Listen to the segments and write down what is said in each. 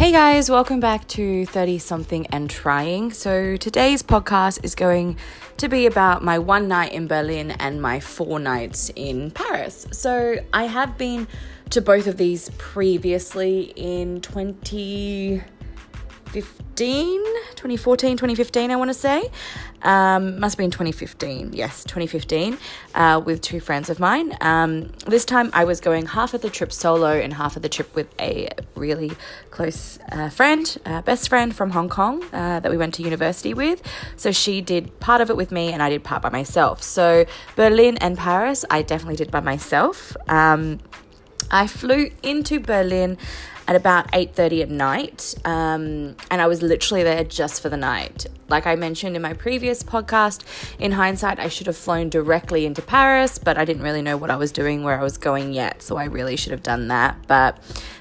Hey guys, welcome back to 30 something and trying. So today's podcast is going to be about my one night in Berlin and my four nights in Paris. So I have been to both of these previously in 20 2015, 2014, 2015, I want to say. Um, must have been 2015. Yes, 2015, uh, with two friends of mine. Um, this time I was going half of the trip solo and half of the trip with a really close uh, friend, uh, best friend from Hong Kong uh, that we went to university with. So she did part of it with me and I did part by myself. So Berlin and Paris, I definitely did by myself. Um, I flew into Berlin at about 8.30 at night um, and i was literally there just for the night like i mentioned in my previous podcast in hindsight i should have flown directly into paris but i didn't really know what i was doing where i was going yet so i really should have done that but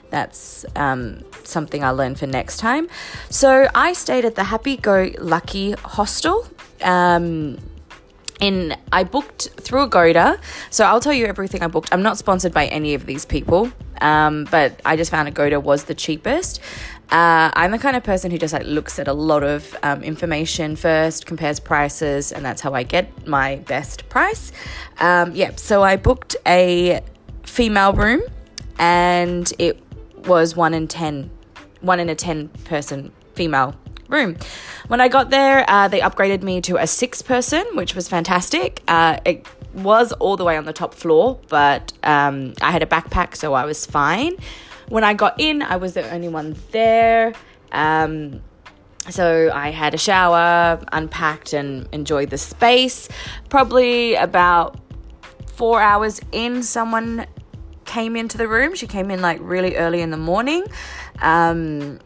that's um, something i learned for next time so i stayed at the happy go lucky hostel um, I booked through Agoda. So I'll tell you everything I booked. I'm not sponsored by any of these people, um, but I just found Agoda was the cheapest. Uh, I'm the kind of person who just like looks at a lot of um, information first, compares prices, and that's how I get my best price. Um, yeah, so I booked a female room, and it was one in ten, one in a ten person female room. When I got there, uh, they upgraded me to a six person, which was fantastic. Uh, it was all the way on the top floor, but um, I had a backpack, so I was fine. When I got in, I was the only one there. Um, so I had a shower, unpacked, and enjoyed the space. Probably about four hours in, someone came into the room. She came in like really early in the morning. Um,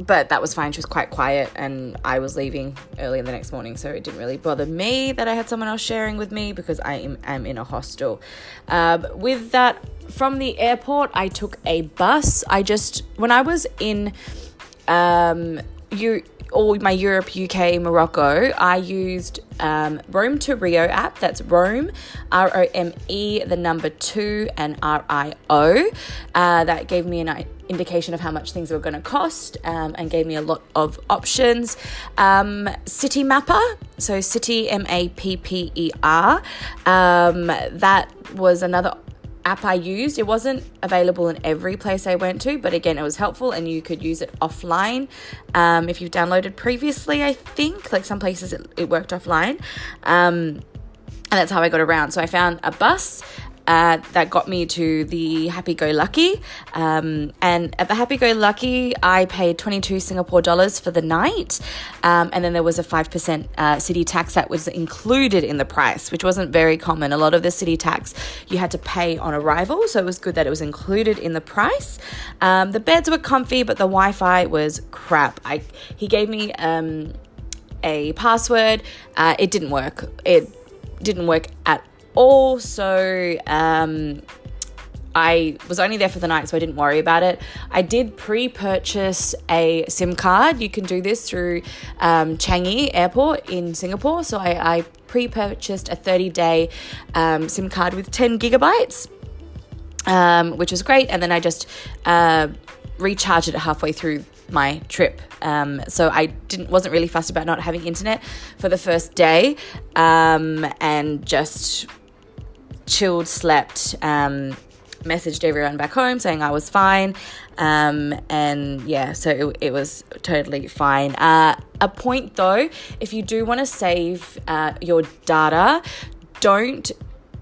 but that was fine. She was quite quiet, and I was leaving early the next morning, so it didn't really bother me that I had someone else sharing with me because I am, am in a hostel. Um, with that, from the airport, I took a bus. I just, when I was in um, you all my Europe, UK, Morocco, I used um, Rome to Rio app. That's Rome, R O M E, the number two, and R I O. Uh, that gave me an indication of how much things were going to cost um, and gave me a lot of options. Um, Citymapper, so City M A P P E R, um, that was another app I used. It wasn't available in every place I went to, but again, it was helpful and you could use it offline um, if you've downloaded previously, I think. Like some places it, it worked offline. Um, and that's how I got around. So I found a bus uh, that got me to the Happy Go Lucky. Um, and at the Happy Go Lucky, I paid 22 Singapore dollars for the night. Um, and then there was a 5% uh, city tax that was included in the price, which wasn't very common. A lot of the city tax you had to pay on arrival. So it was good that it was included in the price. Um, the beds were comfy, but the Wi Fi was crap. I, he gave me um, a password, uh, it didn't work. It didn't work at also, um, I was only there for the night, so I didn't worry about it. I did pre purchase a SIM card. You can do this through um, Changi Airport in Singapore. So I, I pre purchased a 30 day um, SIM card with 10 gigabytes, um, which was great. And then I just uh, recharged it halfway through my trip. Um, so I didn't wasn't really fussed about not having internet for the first day, um, and just chilled, slept, um, messaged everyone back home saying I was fine. Um, and yeah, so it, it was totally fine. Uh, a point though, if you do want to save uh, your data, don't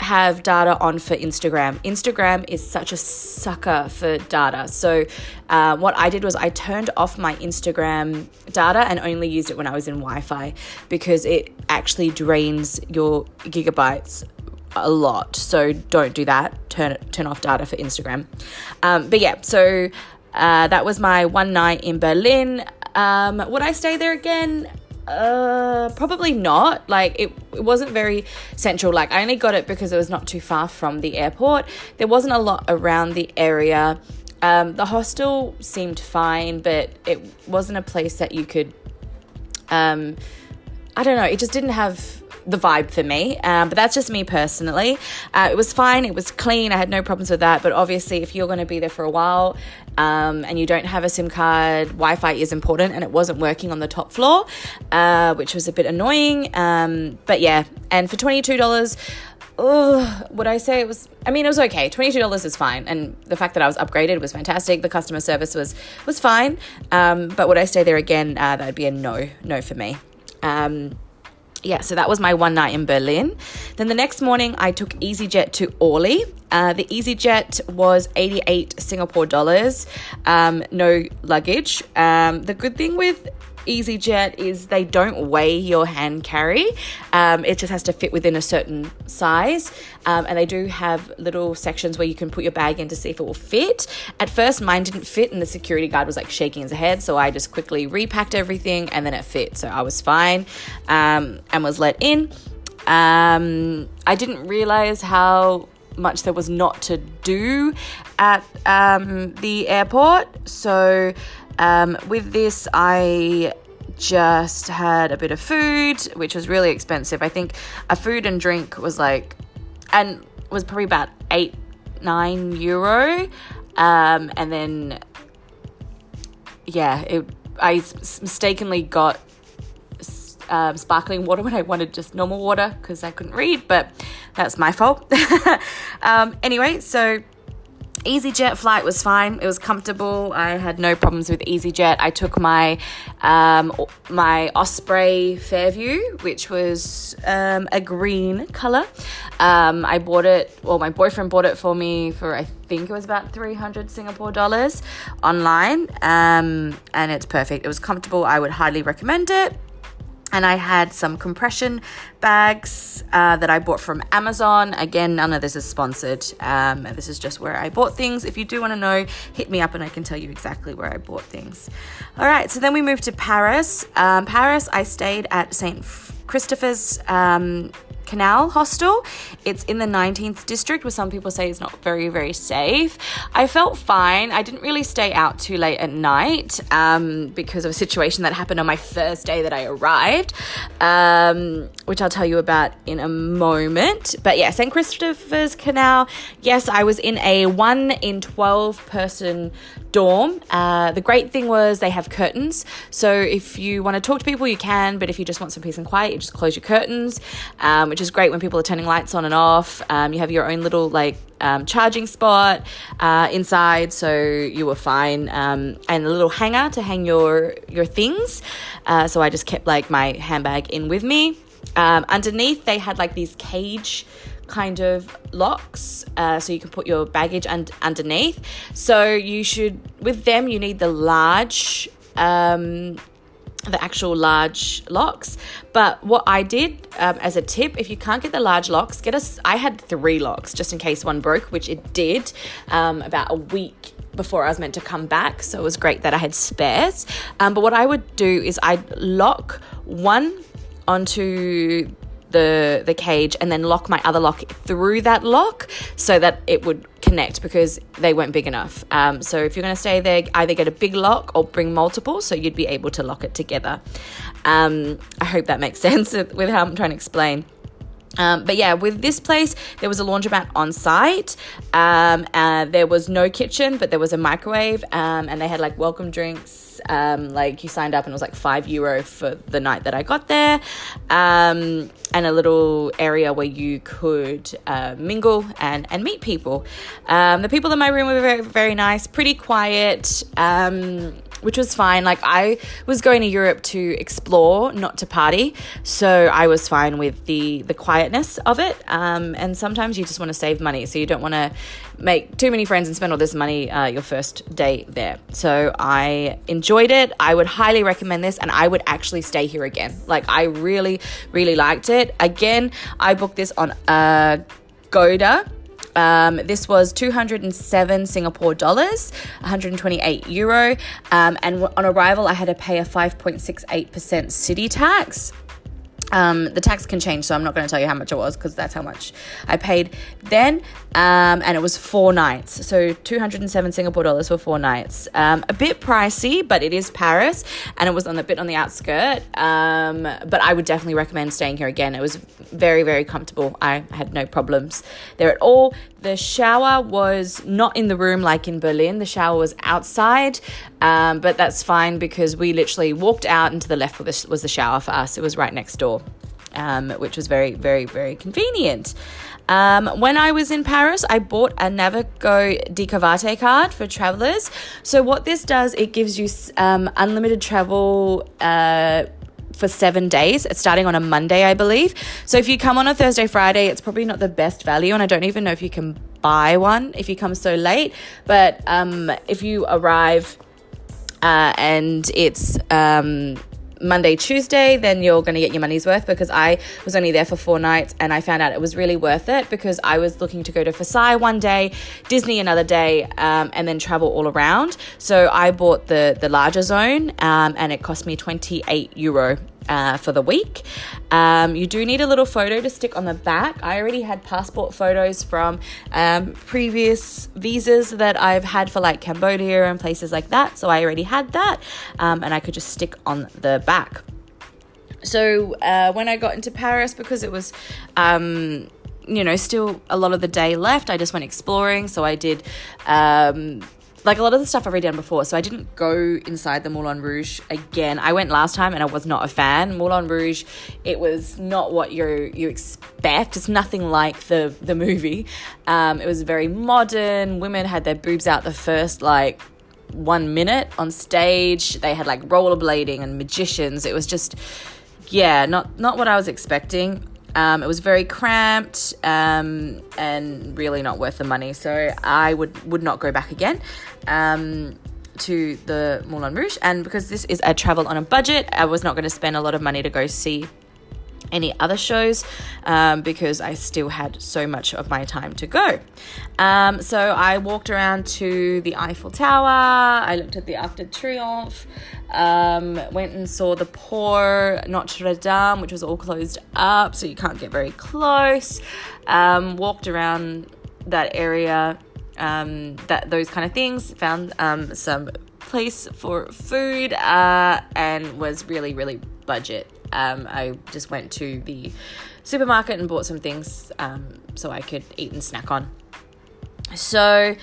have data on for Instagram. Instagram is such a sucker for data. So, uh, what I did was I turned off my Instagram data and only used it when I was in Wi Fi because it actually drains your gigabytes a lot. So don't do that. Turn it, turn off data for Instagram. Um, but yeah, so uh, that was my one night in Berlin. Um, would I stay there again? Uh, probably not. Like it, it wasn't very central. Like I only got it because it was not too far from the airport. There wasn't a lot around the area. Um, the hostel seemed fine, but it wasn't a place that you could. Um, I don't know. It just didn't have the vibe for me. Um, but that's just me personally. Uh, it was fine. It was clean. I had no problems with that. But obviously, if you're going to be there for a while um, and you don't have a SIM card, Wi Fi is important, and it wasn't working on the top floor, uh, which was a bit annoying. Um, but yeah, and for $22, oh, would I say it was? I mean, it was okay. Twenty two dollars is fine, and the fact that I was upgraded was fantastic. The customer service was was fine. Um, but would I stay there again? Uh, that'd be a no, no for me. Um, yeah, so that was my one night in Berlin. Then the next morning, I took EasyJet to Orly. Uh, the EasyJet was 88 Singapore dollars, um, no luggage. Um, the good thing with EasyJet is they don't weigh your hand carry. Um, it just has to fit within a certain size. Um, and they do have little sections where you can put your bag in to see if it will fit. At first, mine didn't fit, and the security guard was like shaking his head. So I just quickly repacked everything and then it fit. So I was fine um, and was let in. Um, I didn't realize how much there was not to do at um, the airport. So um, with this, I just had a bit of food, which was really expensive. I think a food and drink was like, and was probably about eight, nine euro. Um, and then, yeah, it, I mistakenly got um, sparkling water when I wanted just normal water because I couldn't read, but that's my fault. um, anyway, so EasyJet flight was fine. It was comfortable. I had no problems with EasyJet. I took my um, my Osprey Fairview, which was um, a green color. Um, I bought it. Well, my boyfriend bought it for me for I think it was about three hundred Singapore dollars online, um, and it's perfect. It was comfortable. I would highly recommend it and I had some compression bags uh, that I bought from Amazon. Again, none of this is sponsored. Um, this is just where I bought things. If you do want to know, hit me up and I can tell you exactly where I bought things. All right, so then we moved to Paris. Um, Paris, I stayed at St. Christopher's um, Canal Hostel. It's in the 19th district, where some people say it's not very, very safe. I felt fine. I didn't really stay out too late at night um, because of a situation that happened on my first day that I arrived, um, which I'll tell you about in a moment. But yeah, St. Christopher's Canal. Yes, I was in a 1 in 12 person dorm. Uh, the great thing was they have curtains. So if you want to talk to people, you can, but if you just want some peace and quiet, you just close your curtains, um, which is great when people are turning lights on and off. Um, you have your own little like um, charging spot uh, inside, so you were fine, um, and a little hanger to hang your your things. Uh, so I just kept like my handbag in with me. Um, underneath, they had like these cage kind of locks uh, so you can put your baggage un- underneath so you should with them you need the large um, the actual large locks but what i did um, as a tip if you can't get the large locks get us i had three locks just in case one broke which it did um, about a week before I was meant to come back. So it was great that I had spares. Um, but what I would do is I'd lock one onto the the cage and then lock my other lock through that lock so that it would connect because they weren't big enough. Um, so if you're going to stay there, either get a big lock or bring multiple so you'd be able to lock it together. Um, I hope that makes sense with how I'm trying to explain. Um, but yeah, with this place, there was a laundromat on site. Um, uh, there was no kitchen, but there was a microwave, um, and they had like welcome drinks. Um, like you signed up, and it was like five euro for the night that I got there, um, and a little area where you could uh, mingle and and meet people. Um, the people in my room were very very nice, pretty quiet which was fine. Like I was going to Europe to explore, not to party, so I was fine with the the quietness of it. Um, and sometimes you just want to save money, so you don't want to make too many friends and spend all this money uh, your first day there. So I enjoyed it. I would highly recommend this, and I would actually stay here again. Like I really, really liked it. Again, I booked this on uh, Goda um, this was 207 Singapore dollars, 128 euro. Um, and on arrival, I had to pay a 5.68% city tax. Um, the tax can change, so I'm not going to tell you how much it was because that's how much I paid then. Um, and it was four nights, so 207 Singapore dollars for four nights. Um, a bit pricey, but it is Paris, and it was on a bit on the outskirt. Um, but I would definitely recommend staying here again. It was very, very comfortable. I had no problems there at all. The shower was not in the room like in Berlin. The shower was outside, um, but that's fine because we literally walked out and to the left This was the shower for us. It was right next door, um, which was very, very, very convenient. Um, when I was in Paris, I bought a Navigo Di card for travelers. So what this does, it gives you um, unlimited travel. Uh, for seven days. It's starting on a Monday, I believe. So if you come on a Thursday, Friday, it's probably not the best value. And I don't even know if you can buy one if you come so late. But um, if you arrive uh, and it's um, Monday, Tuesday, then you're going to get your money's worth because I was only there for four nights and I found out it was really worth it because I was looking to go to Versailles one day, Disney another day, um, and then travel all around. So I bought the, the larger zone um, and it cost me 28 euro uh, for the week. Um, you do need a little photo to stick on the back. I already had passport photos from um, previous visas that I've had for like Cambodia and places like that. So I already had that um, and I could just stick on the back. So uh, when I got into Paris, because it was um, you know, still a lot of the day left. I just went exploring. So I did um, like a lot of the stuff I've already done before. So I didn't go inside the Moulin Rouge again. I went last time and I was not a fan. Moulin Rouge, it was not what you you expect. It's nothing like the the movie. Um, it was very modern. Women had their boobs out the first like one minute on stage. They had like rollerblading and magicians. It was just yeah, not not what I was expecting. Um, it was very cramped um, and really not worth the money. So I would would not go back again. Um, to the Moulin Rouge, and because this is a travel on a budget, I was not going to spend a lot of money to go see any other shows um, because I still had so much of my time to go. Um, so I walked around to the Eiffel Tower, I looked at the Arc de Triomphe, um, went and saw the poor Notre Dame, which was all closed up, so you can't get very close. Um, walked around that area, um, that those kind of things. Found um, some place for food, uh, and was really really budget. Um, I just went to the supermarket and bought some things um, so I could eat and snack on. So,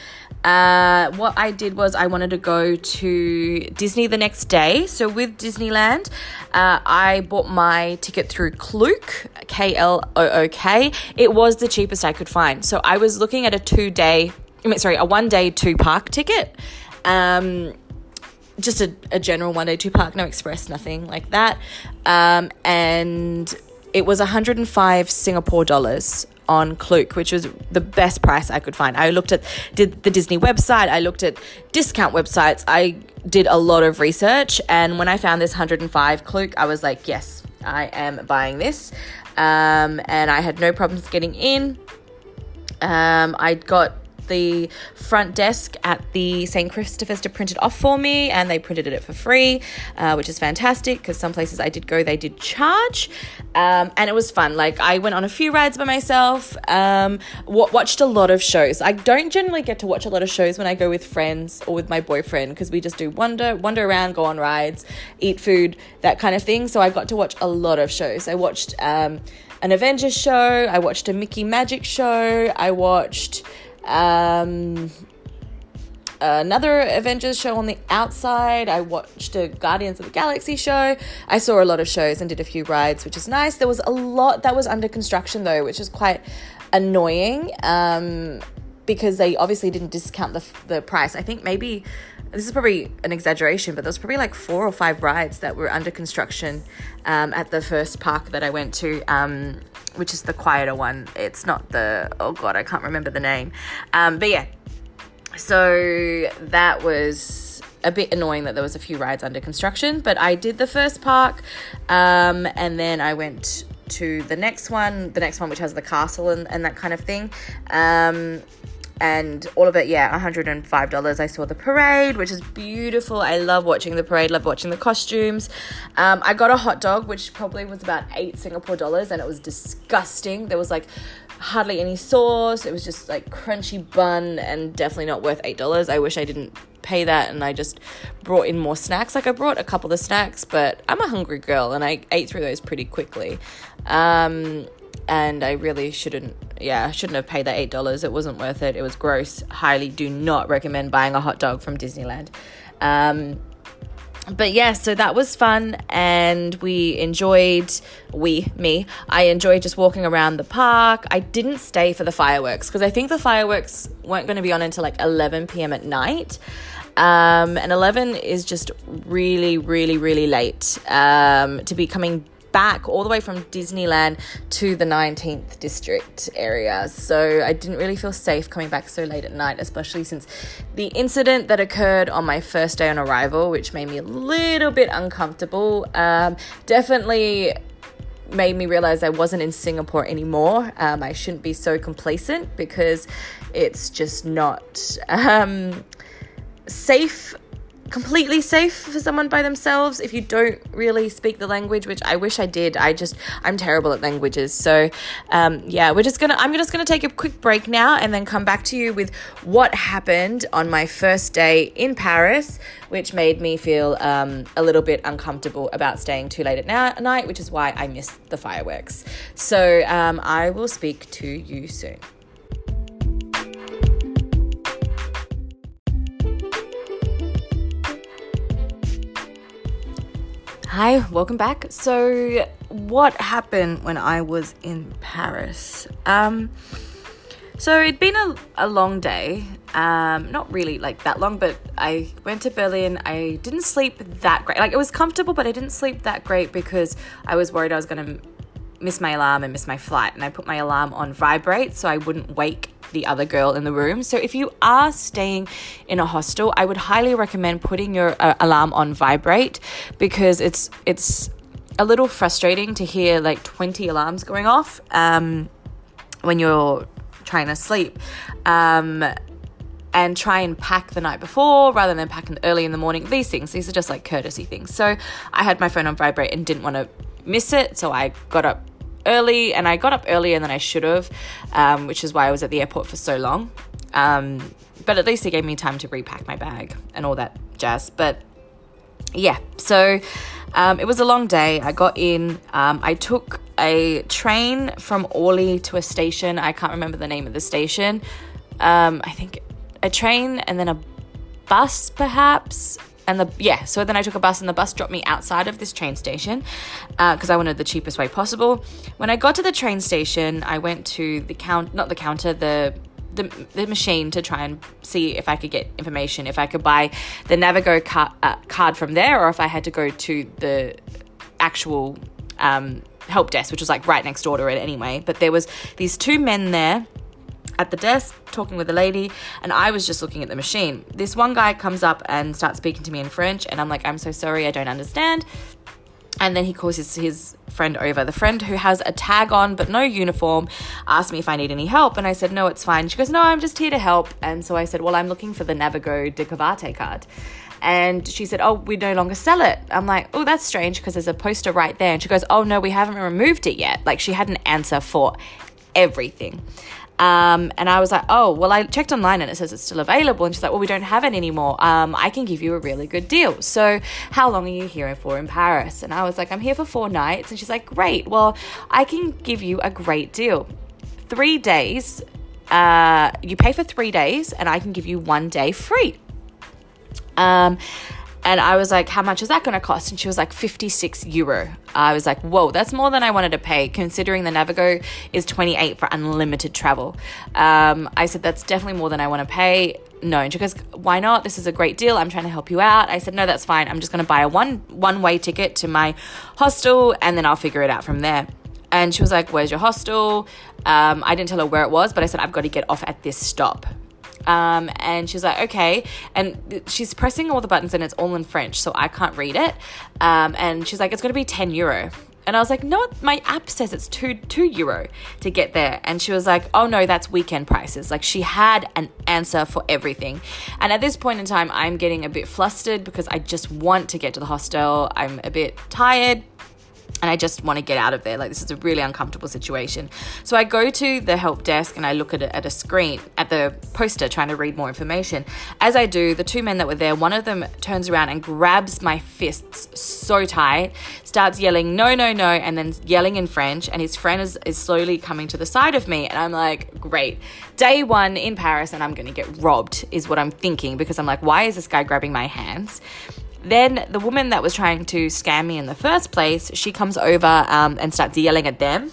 uh, what I did was I wanted to go to Disney the next day. So, with Disneyland, uh, I bought my ticket through Klook, K L O O K. It was the cheapest I could find. So, I was looking at a two day, I mean, sorry, a one day, two park ticket. Um, just a, a general one day two park, no express, nothing like that. Um, and it was 105 Singapore dollars on Klook, which was the best price I could find. I looked at did the Disney website, I looked at discount websites, I did a lot of research, and when I found this 105 Klook, I was like, yes, I am buying this. Um, and I had no problems getting in. Um, I got the front desk at the St. Christopher's to print it off for me, and they printed it for free, uh, which is fantastic because some places I did go, they did charge. Um, and it was fun. Like, I went on a few rides by myself, um, w- watched a lot of shows. I don't generally get to watch a lot of shows when I go with friends or with my boyfriend because we just do wander, wander around, go on rides, eat food, that kind of thing. So I got to watch a lot of shows. I watched um, an Avengers show, I watched a Mickey Magic show, I watched um, another Avengers show on the outside. I watched a Guardians of the Galaxy show. I saw a lot of shows and did a few rides, which is nice. There was a lot that was under construction though, which is quite annoying um, because they obviously didn't discount the, the price. I think maybe this is probably an exaggeration, but there was probably like four or five rides that were under construction um, at the first park that I went to. Um, which is the quieter one. It's not the, oh God, I can't remember the name. Um, but yeah, so that was a bit annoying that there was a few rides under construction, but I did the first park um, and then I went to the next one, the next one which has the castle and, and that kind of thing. And all of it, yeah, $105. I saw the parade, which is beautiful. I love watching the parade, love watching the costumes. Um, I got a hot dog, which probably was about eight Singapore dollars, and it was disgusting. There was like hardly any sauce. It was just like crunchy bun and definitely not worth $8. I wish I didn't pay that and I just brought in more snacks. Like I brought a couple of snacks, but I'm a hungry girl and I ate through those pretty quickly. Um, and I really shouldn't, yeah, I shouldn't have paid that eight dollars. It wasn't worth it. It was gross. Highly do not recommend buying a hot dog from Disneyland. Um, but yeah, so that was fun, and we enjoyed. We, me, I enjoyed just walking around the park. I didn't stay for the fireworks because I think the fireworks weren't going to be on until like 11 p.m. at night. Um, and 11 is just really, really, really late um, to be coming back all the way from Disneyland to the 19th district area. So I didn't really feel safe coming back so late at night, especially since the incident that occurred on my first day on arrival, which made me a little bit uncomfortable. Um, definitely made me realize I wasn't in Singapore anymore. Um, I shouldn't be so complacent because it's just not um, safe completely safe for someone by themselves. If you don't really speak the language which i wish i did i just i'm terrible at languages. So um, yeah we're just gonna i'm just gonna take a quick break now and then come back to you with what happened on my first day in paris which made me feel um, a little bit uncomfortable about staying too late at night which is why i missed the fireworks. So um, i will speak to you soon Hi, welcome back. So, what happened when I was in Paris? Um, so it'd been a, a long day. Um, not really like that long, but I went to Berlin. I didn't sleep that great. Like it was comfortable, but I didn't sleep that great because I was worried I was going to miss my alarm and miss my flight. And I put my alarm on vibrate so I wouldn't wake the other girl in the room. So if you are staying in a hostel, I would highly recommend putting your uh, alarm on vibrate because it's it's a little frustrating to hear like 20 alarms going off um, when you're trying to sleep. Um, and try and pack the night before rather than packing early in the morning. These things, these are just like courtesy things. So I had my phone on vibrate and didn't want to miss it. So I got up early, and I got up earlier than I should have, um, which is why I was at the airport for so long. Um, but at least it gave me time to repack my bag and all that jazz. But yeah, so um, it was a long day. I got in. Um, I took a train from Orly to a station. I can't remember the name of the station. Um, I think a train and then a bus, perhaps and the yeah so then i took a bus and the bus dropped me outside of this train station because uh, i wanted the cheapest way possible when i got to the train station i went to the count not the counter the the, the machine to try and see if I could get information, if I could buy the Navigo car, uh, card from there, or if I had to go to the actual um, help desk, which was like right next door to it anyway. But there was these two men there at the desk talking with a lady and I was just looking at the machine. This one guy comes up and starts speaking to me in French and I'm like, I'm so sorry, I don't understand. And then he calls his, his friend over. The friend who has a tag on but no uniform asked me if I need any help. And I said, No, it's fine. She goes, No, I'm just here to help. And so I said, Well, I'm looking for the Navigo Découverte card. And she said, Oh, we no longer sell it. I'm like, Oh, that's strange because there's a poster right there. And she goes, Oh, no, we haven't removed it yet. Like she had an answer for everything. Um, and I was like, oh, well, I checked online and it says it's still available. And she's like, well, we don't have it anymore. Um, I can give you a really good deal. So, how long are you here for in Paris? And I was like, I'm here for four nights. And she's like, great. Well, I can give you a great deal. Three days, uh, you pay for three days, and I can give you one day free. Um, and I was like, how much is that going to cost? And she was like, 56 euro. I was like, whoa, that's more than I wanted to pay, considering the Navigo is 28 for unlimited travel. Um, I said, that's definitely more than I want to pay. No. And she goes, why not? This is a great deal. I'm trying to help you out. I said, no, that's fine. I'm just going to buy a one one way ticket to my hostel and then I'll figure it out from there. And she was like, where's your hostel? Um, I didn't tell her where it was, but I said, I've got to get off at this stop. Um, and she's like, okay. And she's pressing all the buttons and it's all in French, so I can't read it. Um, and she's like, it's going to be 10 euro. And I was like, no, my app says it's two two euro to get there. And she was like, oh no, that's weekend prices. Like she had an answer for everything. And at this point in time, I'm getting a bit flustered because I just want to get to the hostel. I'm a bit tired and I just want to get out of there. Like, this is a really uncomfortable situation. So I go to the help desk and I look at a, at a screen, at the poster, trying to read more information. As I do, the two men that were there, one of them turns around and grabs my fists so tight, starts yelling, no, no, no, and then yelling in French. And his friend is, is slowly coming to the side of me. And I'm like, great. Day one in Paris, and I'm going to get robbed, is what I'm thinking because I'm like, why is this guy grabbing my hands? Then the woman that was trying to scam me in the first place, she comes over um, and starts yelling at them,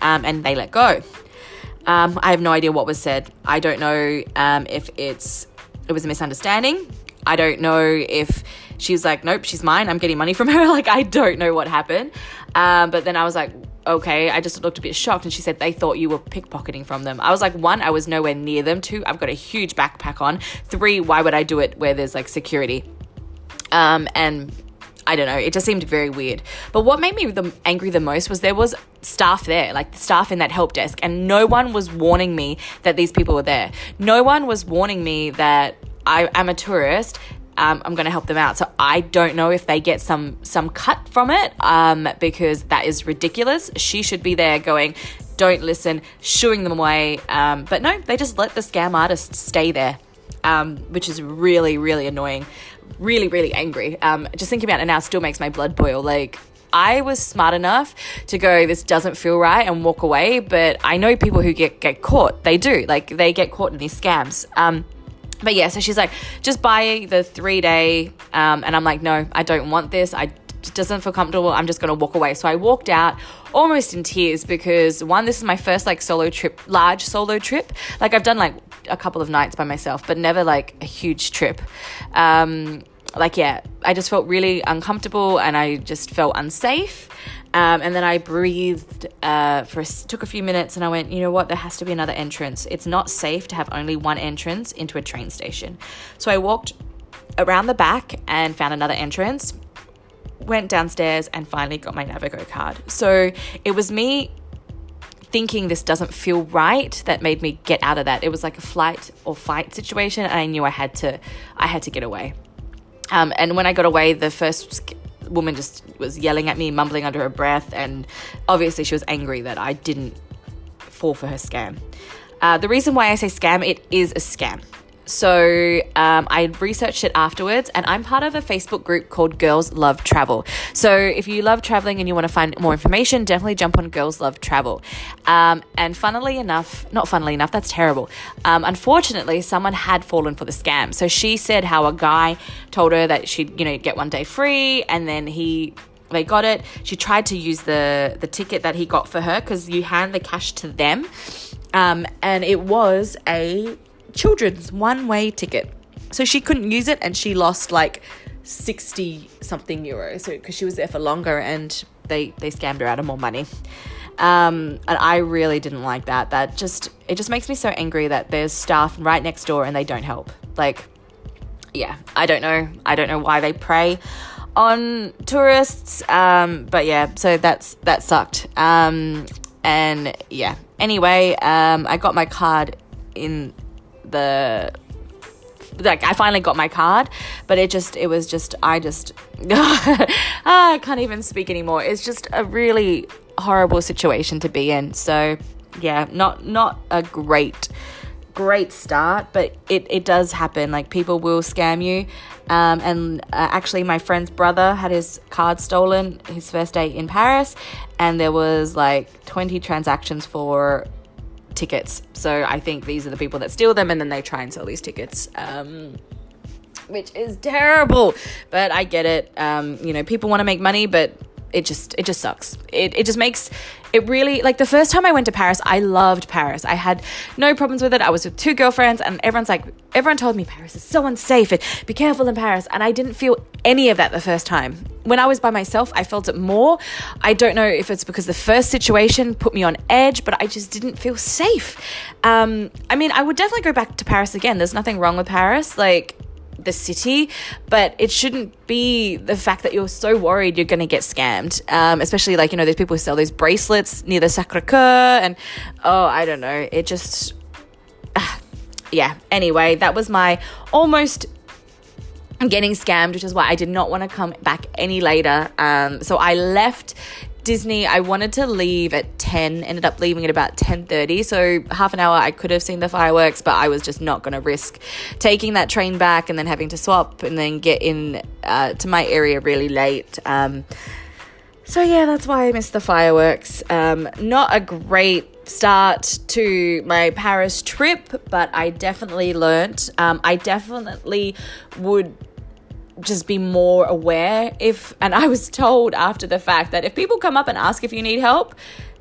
um, and they let go. Um, I have no idea what was said. I don't know um, if it's it was a misunderstanding. I don't know if she was like, nope, she's mine. I'm getting money from her. Like I don't know what happened. Um, but then I was like, okay. I just looked a bit shocked, and she said they thought you were pickpocketing from them. I was like, one, I was nowhere near them. Two, I've got a huge backpack on. Three, why would I do it where there's like security? Um, and I don't know, it just seemed very weird. But what made me the, angry the most was there was staff there, like the staff in that help desk, and no one was warning me that these people were there. No one was warning me that I am a tourist. Um, I'm going to help them out. So I don't know if they get some some cut from it um, because that is ridiculous. She should be there going, don't listen, shooing them away. Um, but no, they just let the scam artist stay there, um, which is really really annoying really, really angry. Um, just thinking about it now still makes my blood boil. Like, I was smart enough to go, this doesn't feel right and walk away, but I know people who get, get caught. They do. Like, they get caught in these scams. Um, but yeah, so she's like, just buy the three day. Um, and I'm like, no, I don't want this. I doesn't feel comfortable. I'm just going to walk away. So I walked out almost in tears because one, this is my first like solo trip, large solo trip. Like I've done like a couple of nights by myself, but never like a huge trip. Um, like yeah, I just felt really uncomfortable and I just felt unsafe. Um, and then I breathed uh, for a, took a few minutes and I went, you know what? There has to be another entrance. It's not safe to have only one entrance into a train station. So I walked around the back and found another entrance. Went downstairs and finally got my Navigo card. So it was me thinking this doesn't feel right that made me get out of that. It was like a flight or fight situation, and I knew I had to, I had to get away. Um, and when I got away, the first woman just was yelling at me, mumbling under her breath, and obviously she was angry that I didn't fall for her scam. Uh, the reason why I say scam, it is a scam. So um, I researched it afterwards, and I'm part of a Facebook group called Girls Love Travel. So if you love traveling and you want to find more information, definitely jump on Girls Love Travel. Um, and funnily enough, not funnily enough, that's terrible. Um, unfortunately, someone had fallen for the scam. So she said how a guy told her that she'd you know get one day free, and then he they got it. She tried to use the the ticket that he got for her because you hand the cash to them, um, and it was a children's one way ticket. So she couldn't use it and she lost like 60 something euros because she was there for longer and they they scammed her out of more money. Um, and I really didn't like that. That just it just makes me so angry that there's staff right next door and they don't help. Like yeah, I don't know. I don't know why they prey on tourists. Um, but yeah, so that's that sucked. Um, and yeah. Anyway, um, I got my card in the like I finally got my card, but it just it was just I just I can't even speak anymore. It's just a really horrible situation to be in. So yeah, not not a great great start, but it it does happen. Like people will scam you. Um, and uh, actually, my friend's brother had his card stolen his first day in Paris, and there was like 20 transactions for tickets. So I think these are the people that steal them and then they try and sell these tickets. Um, which is terrible, but I get it. Um, you know, people want to make money, but it just it just sucks. It it just makes it really like the first time I went to Paris, I loved Paris. I had no problems with it. I was with two girlfriends and everyone's like everyone told me Paris is so unsafe and be careful in Paris and I didn't feel any of that the first time. When I was by myself, I felt it more. I don't know if it's because the first situation put me on edge, but I just didn't feel safe. Um, I mean, I would definitely go back to Paris again. There's nothing wrong with Paris. Like the city, but it shouldn't be the fact that you're so worried you're going to get scammed. Um, especially like, you know, there's people who sell these bracelets near the Sacre Coeur, and oh, I don't know. It just, uh, yeah. Anyway, that was my almost getting scammed, which is why I did not want to come back any later. Um, so I left Disney. I wanted to leave at 10, ended up leaving at about 10:30. So half an hour I could have seen the fireworks, but I was just not going to risk taking that train back and then having to swap and then get in uh, to my area really late. Um, so yeah, that's why I missed the fireworks. Um, not a great start to my Paris trip, but I definitely learnt. Um, I definitely would just be more aware if and I was told after the fact that if people come up and ask if you need help,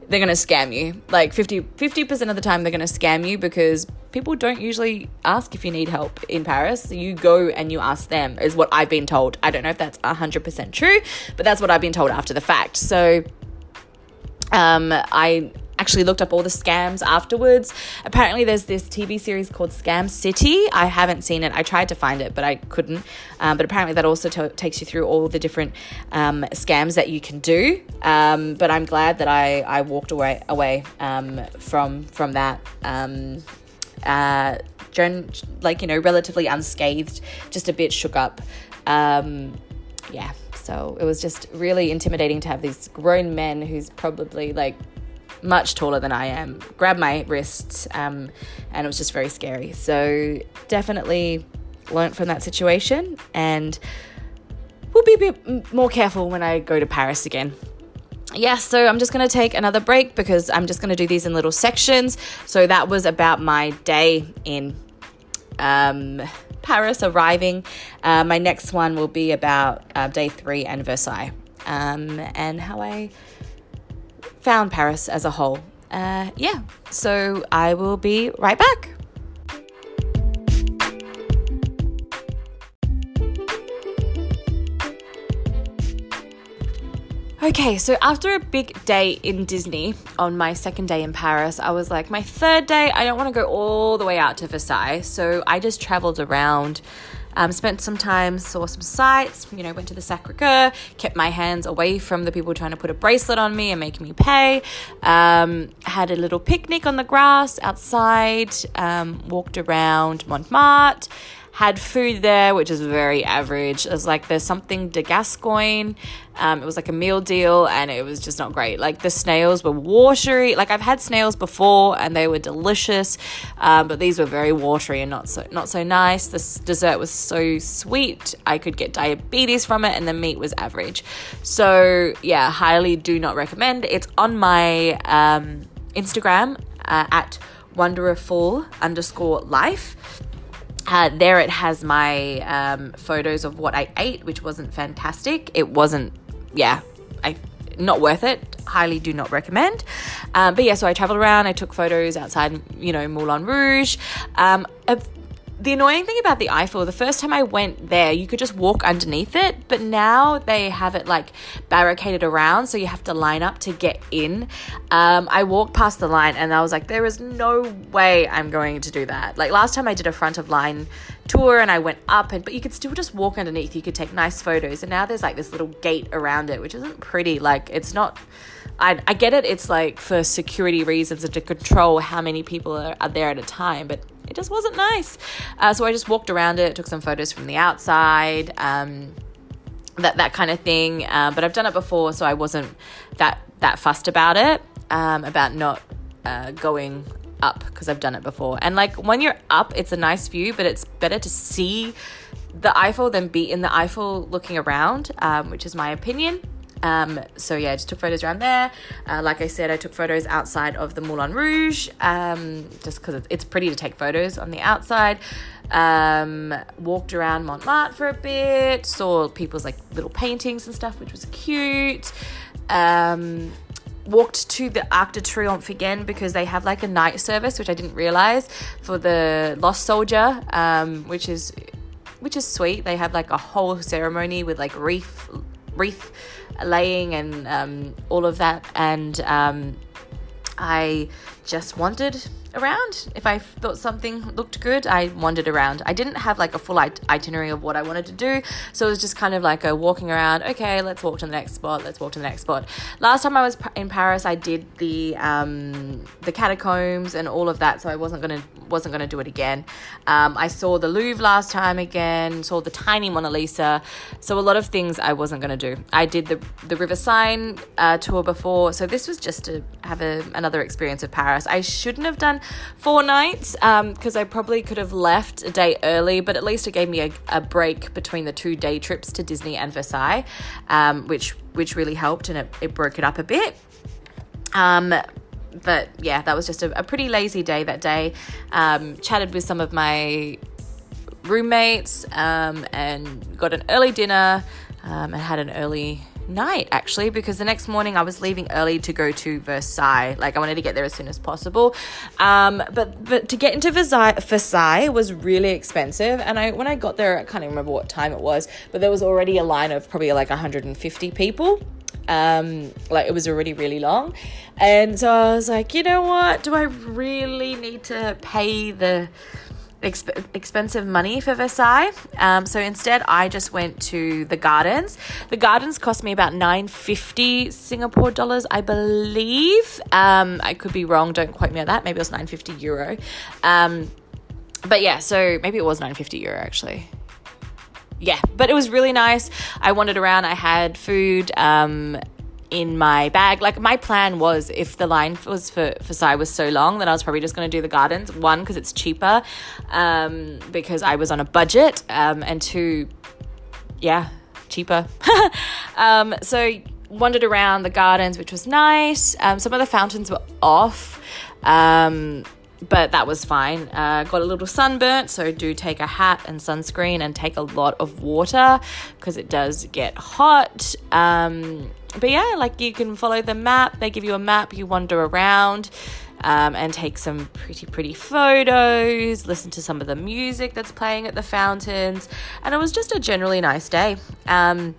they're going to scam you. Like 50 50% of the time they're going to scam you because people don't usually ask if you need help in Paris. You go and you ask them is what I've been told. I don't know if that's 100% true, but that's what I've been told after the fact. So um, I actually looked up all the scams afterwards. Apparently, there's this TV series called Scam City. I haven't seen it. I tried to find it, but I couldn't. Um, but apparently, that also t- takes you through all the different um, scams that you can do. Um, but I'm glad that I, I walked away away um, from from that. Um, uh, like you know, relatively unscathed, just a bit shook up. Um, yeah, so it was just really intimidating to have these grown men who's probably like much taller than I am, grabbed my wrists, um, and it was just very scary. So definitely learnt from that situation, and we'll be a bit more careful when I go to Paris again. Yeah, so I'm just going to take another break because I'm just going to do these in little sections. So that was about my day in um, Paris arriving. Uh, my next one will be about uh, day three and Versailles um, and how I found Paris as a whole. Uh, yeah, so I will be right back. Okay, so after a big day in Disney on my second day in Paris, I was like, my third day, I don't want to go all the way out to Versailles. So I just traveled around um, spent some time, saw some sights, you know, went to the Sacre Coeur, kept my hands away from the people trying to put a bracelet on me and make me pay. Um, had a little picnic on the grass outside, um, walked around Montmartre had food there, which is very average. It was like there's something de Gascogne. Um, it was like a meal deal, and it was just not great. Like the snails were watery. Like I've had snails before, and they were delicious, um, but these were very watery and not so not so nice. This dessert was so sweet, I could get diabetes from it, and the meat was average. So yeah, highly do not recommend. It's on my um, Instagram uh, at wonderful underscore life uh, there it has my um, photos of what I ate, which wasn't fantastic. It wasn't, yeah, I not worth it. Highly do not recommend. Um, but yeah, so I traveled around. I took photos outside, you know, Moulin Rouge. Um, the annoying thing about the Eiffel, the first time I went there, you could just walk underneath it, but now they have it like barricaded around, so you have to line up to get in. Um, I walked past the line and I was like, there is no way I'm going to do that. Like last time I did a front of line tour and I went up, and but you could still just walk underneath. You could take nice photos, and now there's like this little gate around it, which isn't pretty. Like it's not. I, I get it. It's like for security reasons and to control how many people are, are there at a time, but it just wasn't nice. Uh, so I just walked around it, took some photos from the outside, um, that that kind of thing. Uh, but I've done it before, so I wasn't that that fussed about it, um, about not uh, going up because I've done it before. And like when you're up, it's a nice view, but it's better to see the Eiffel than be in the Eiffel looking around, um, which is my opinion. Um, so yeah, I just took photos around there. Uh, like I said, I took photos outside of the Moulin Rouge, um, just because it's pretty to take photos on the outside. Um, walked around Montmartre for a bit, saw people's like little paintings and stuff, which was cute. Um, walked to the Arc de Triomphe again because they have like a night service, which I didn't realize for the Lost Soldier, um, which is which is sweet. They have like a whole ceremony with like wreath wreath laying and um, all of that. And um, I just wandered around. If I thought something looked good, I wandered around. I didn't have like a full itinerary of what I wanted to do, so it was just kind of like a walking around. Okay, let's walk to the next spot. Let's walk to the next spot. Last time I was in Paris, I did the um, the catacombs and all of that, so I wasn't gonna wasn't gonna do it again. Um, I saw the Louvre last time again. Saw the tiny Mona Lisa. So a lot of things I wasn't gonna do. I did the the River Seine uh, tour before, so this was just to have a, another experience of Paris. I shouldn't have done four nights because um, I probably could have left a day early, but at least it gave me a, a break between the two day trips to Disney and Versailles, um, which which really helped and it, it broke it up a bit. Um, but yeah, that was just a, a pretty lazy day that day. Um, chatted with some of my roommates um, and got an early dinner um, and had an early night actually because the next morning I was leaving early to go to Versailles. Like I wanted to get there as soon as possible. Um, but but to get into Versailles, Versailles was really expensive. And I when I got there, I can't even remember what time it was, but there was already a line of probably like 150 people. Um, like it was already really long, and so I was like, you know what? Do I really need to pay the exp- expensive money for Versailles. Um, so instead, I just went to the gardens. The gardens cost me about nine fifty Singapore dollars, I believe. Um, I could be wrong. Don't quote me on that. Maybe it was nine fifty euro. Um, but yeah, so maybe it was nine fifty euro actually yeah, but it was really nice. I wandered around. I had food. Um, in my bag. Like my plan was if the line was for Versailles was so long, then I was probably just going to do the gardens. One because it's cheaper, um, because I was on a budget, um, and two, yeah, cheaper. um, so wandered around the gardens, which was nice. Um, some of the fountains were off. Um, but that was fine. Uh, got a little sunburnt, so do take a hat and sunscreen and take a lot of water because it does get hot. Um, but yeah, like you can follow the map. They give you a map. You wander around. Um, and take some pretty, pretty photos, listen to some of the music that's playing at the fountains, and it was just a generally nice day. Um,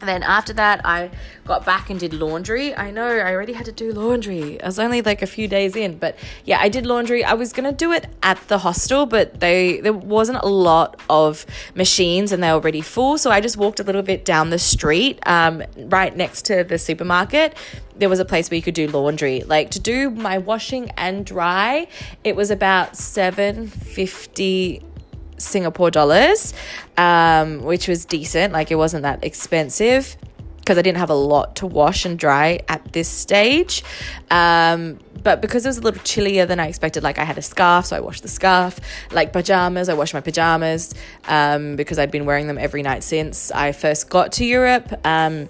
then after that, I got back and did laundry. I know I already had to do laundry. I was only like a few days in, but yeah, I did laundry. I was gonna do it at the hostel, but they there wasn't a lot of machines and they were already full. So I just walked a little bit down the street, um, right next to the supermarket. There was a place where you could do laundry. Like to do my washing and dry, it was about seven fifty Singapore dollars, um, which was decent. Like it wasn't that expensive because I didn't have a lot to wash and dry at this stage. Um, but because it was a little chillier than I expected, like I had a scarf, so I washed the scarf. Like pajamas, I washed my pajamas um, because I'd been wearing them every night since I first got to Europe. Um,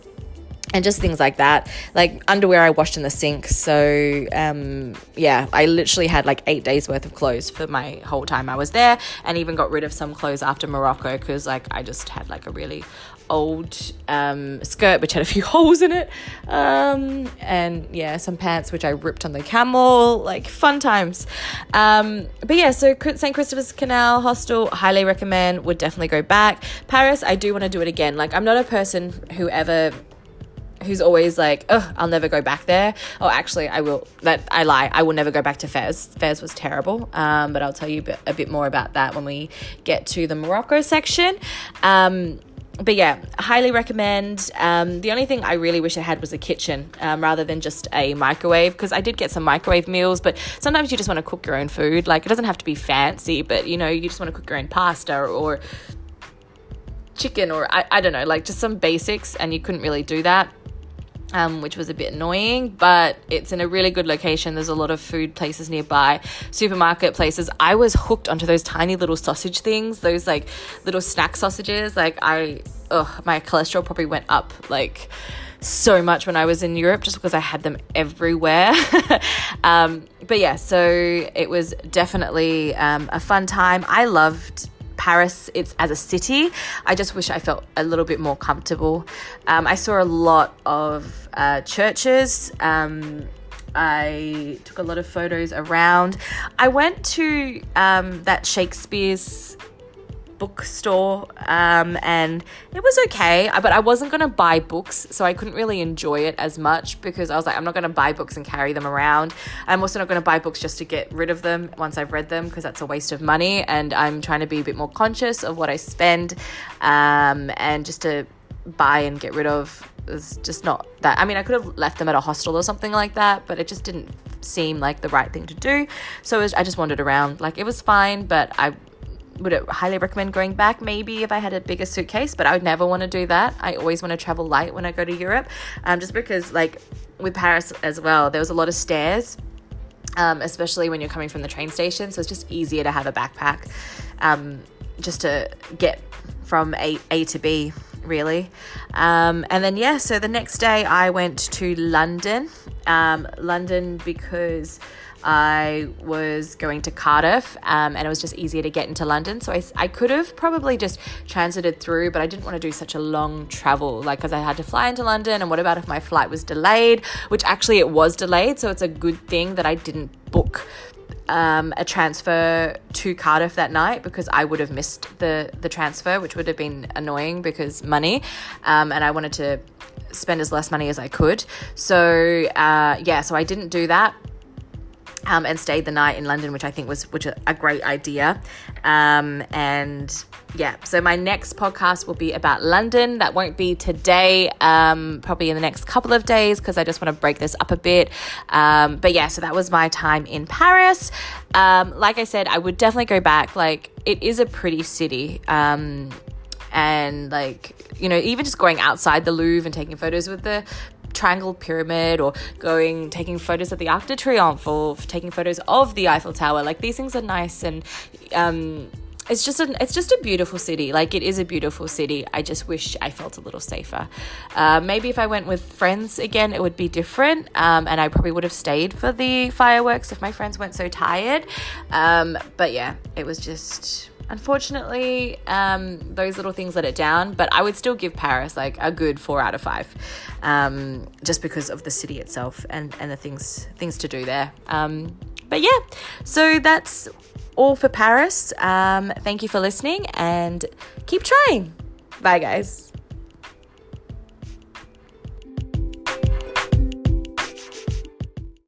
and just things like that. Like underwear, I washed in the sink. So, um, yeah, I literally had like eight days worth of clothes for my whole time I was there, and even got rid of some clothes after Morocco because, like, I just had like a really old um, skirt which had a few holes in it, um, and yeah, some pants which I ripped on the camel. Like fun times. Um, but yeah, so St. Christopher's Canal Hostel, highly recommend. Would definitely go back. Paris, I do want to do it again. Like I'm not a person who ever who's always like, oh, I'll never go back there. Oh, actually, I will. That I lie. I will never go back to Fez. Fez was terrible. Um, but I'll tell you a bit, a bit, more about that when we get to the Morocco section. Um, but yeah, highly recommend. Um, the only thing I really wish I had was a kitchen um, rather than just a microwave because I did get some microwave meals, but sometimes you just want to cook your own food. Like it doesn't have to be fancy, but you know, you just want to cook your own pasta or chicken or I, I don't know, like just some basics, and you couldn't really do that um, which was a bit annoying, but it's in a really good location. There's a lot of food places nearby, supermarket places. I was hooked onto those tiny little sausage things, those like little snack sausages. Like, I, ugh, my cholesterol probably went up like so much when I was in Europe just because I had them everywhere. um, but yeah, so it was definitely um, a fun time. I loved Paris, it's as a city. I just wish I felt a little bit more comfortable. Um, I saw a lot of uh, churches. Um, I took a lot of photos around. I went to um, that Shakespeare's bookstore um, and it was okay but i wasn't going to buy books so i couldn't really enjoy it as much because i was like i'm not going to buy books and carry them around. I'm also not going to buy books just to get rid of them once i've read them because that's a waste of money and i'm trying to be a bit more conscious of what i spend um, and just to buy and get rid of is just not that i mean i could have left them at a hostel or something like that but it just didn't seem like the right thing to do. So was, i just wandered around. Like it was fine but i would highly recommend going back maybe if I had a bigger suitcase, but I would never want to do that. I always want to travel light when I go to Europe, um, just because like with Paris as well, there was a lot of stairs. Um, especially when you're coming from the train station, so it's just easier to have a backpack, um, just to get from A, a to B, really. Um, and then, yeah, so the next day I went to London. Um, London because I was going to Cardiff um, and it was just easier to get into London. So I, I could have probably just transited through, but I didn't want to do such a long travel, like, because I had to fly into London. And what about if my flight was delayed? Which actually it was delayed. So it's a good thing that I didn't book um, a transfer to Cardiff that night because I would have missed the the transfer, which would have been annoying because money, um, and I wanted to spend as less money as I could. So uh, yeah, so I didn't do that um, and stayed the night in London, which I think was which a great idea. Um, and yeah, so my next podcast will be about London. That won't be today, um, probably in the next couple of days because I just want to break this up a bit. Um, but yeah, so that was my time in Paris. Um, like I said, I would definitely go back. Like it is a pretty city um, and like you know even just going outside the louvre and taking photos with the triangle pyramid or going taking photos of the Arc de Triomphe or taking photos of the Eiffel Tower. Like these things are nice and um, it's just a it's just a beautiful city. Like it is a beautiful city. I just wish I felt a little safer. Uh, maybe if I went with friends again, it would be different, um, and I probably would have stayed for the fireworks if my friends weren't so tired. Um, but yeah, it was just unfortunately, um, those little things let it down. But I would still give Paris like a good four out of five, um, just because of the city itself and and the things things to do there. Um, but yeah, so that's all for Paris. Um, thank you for listening and keep trying. Bye, guys.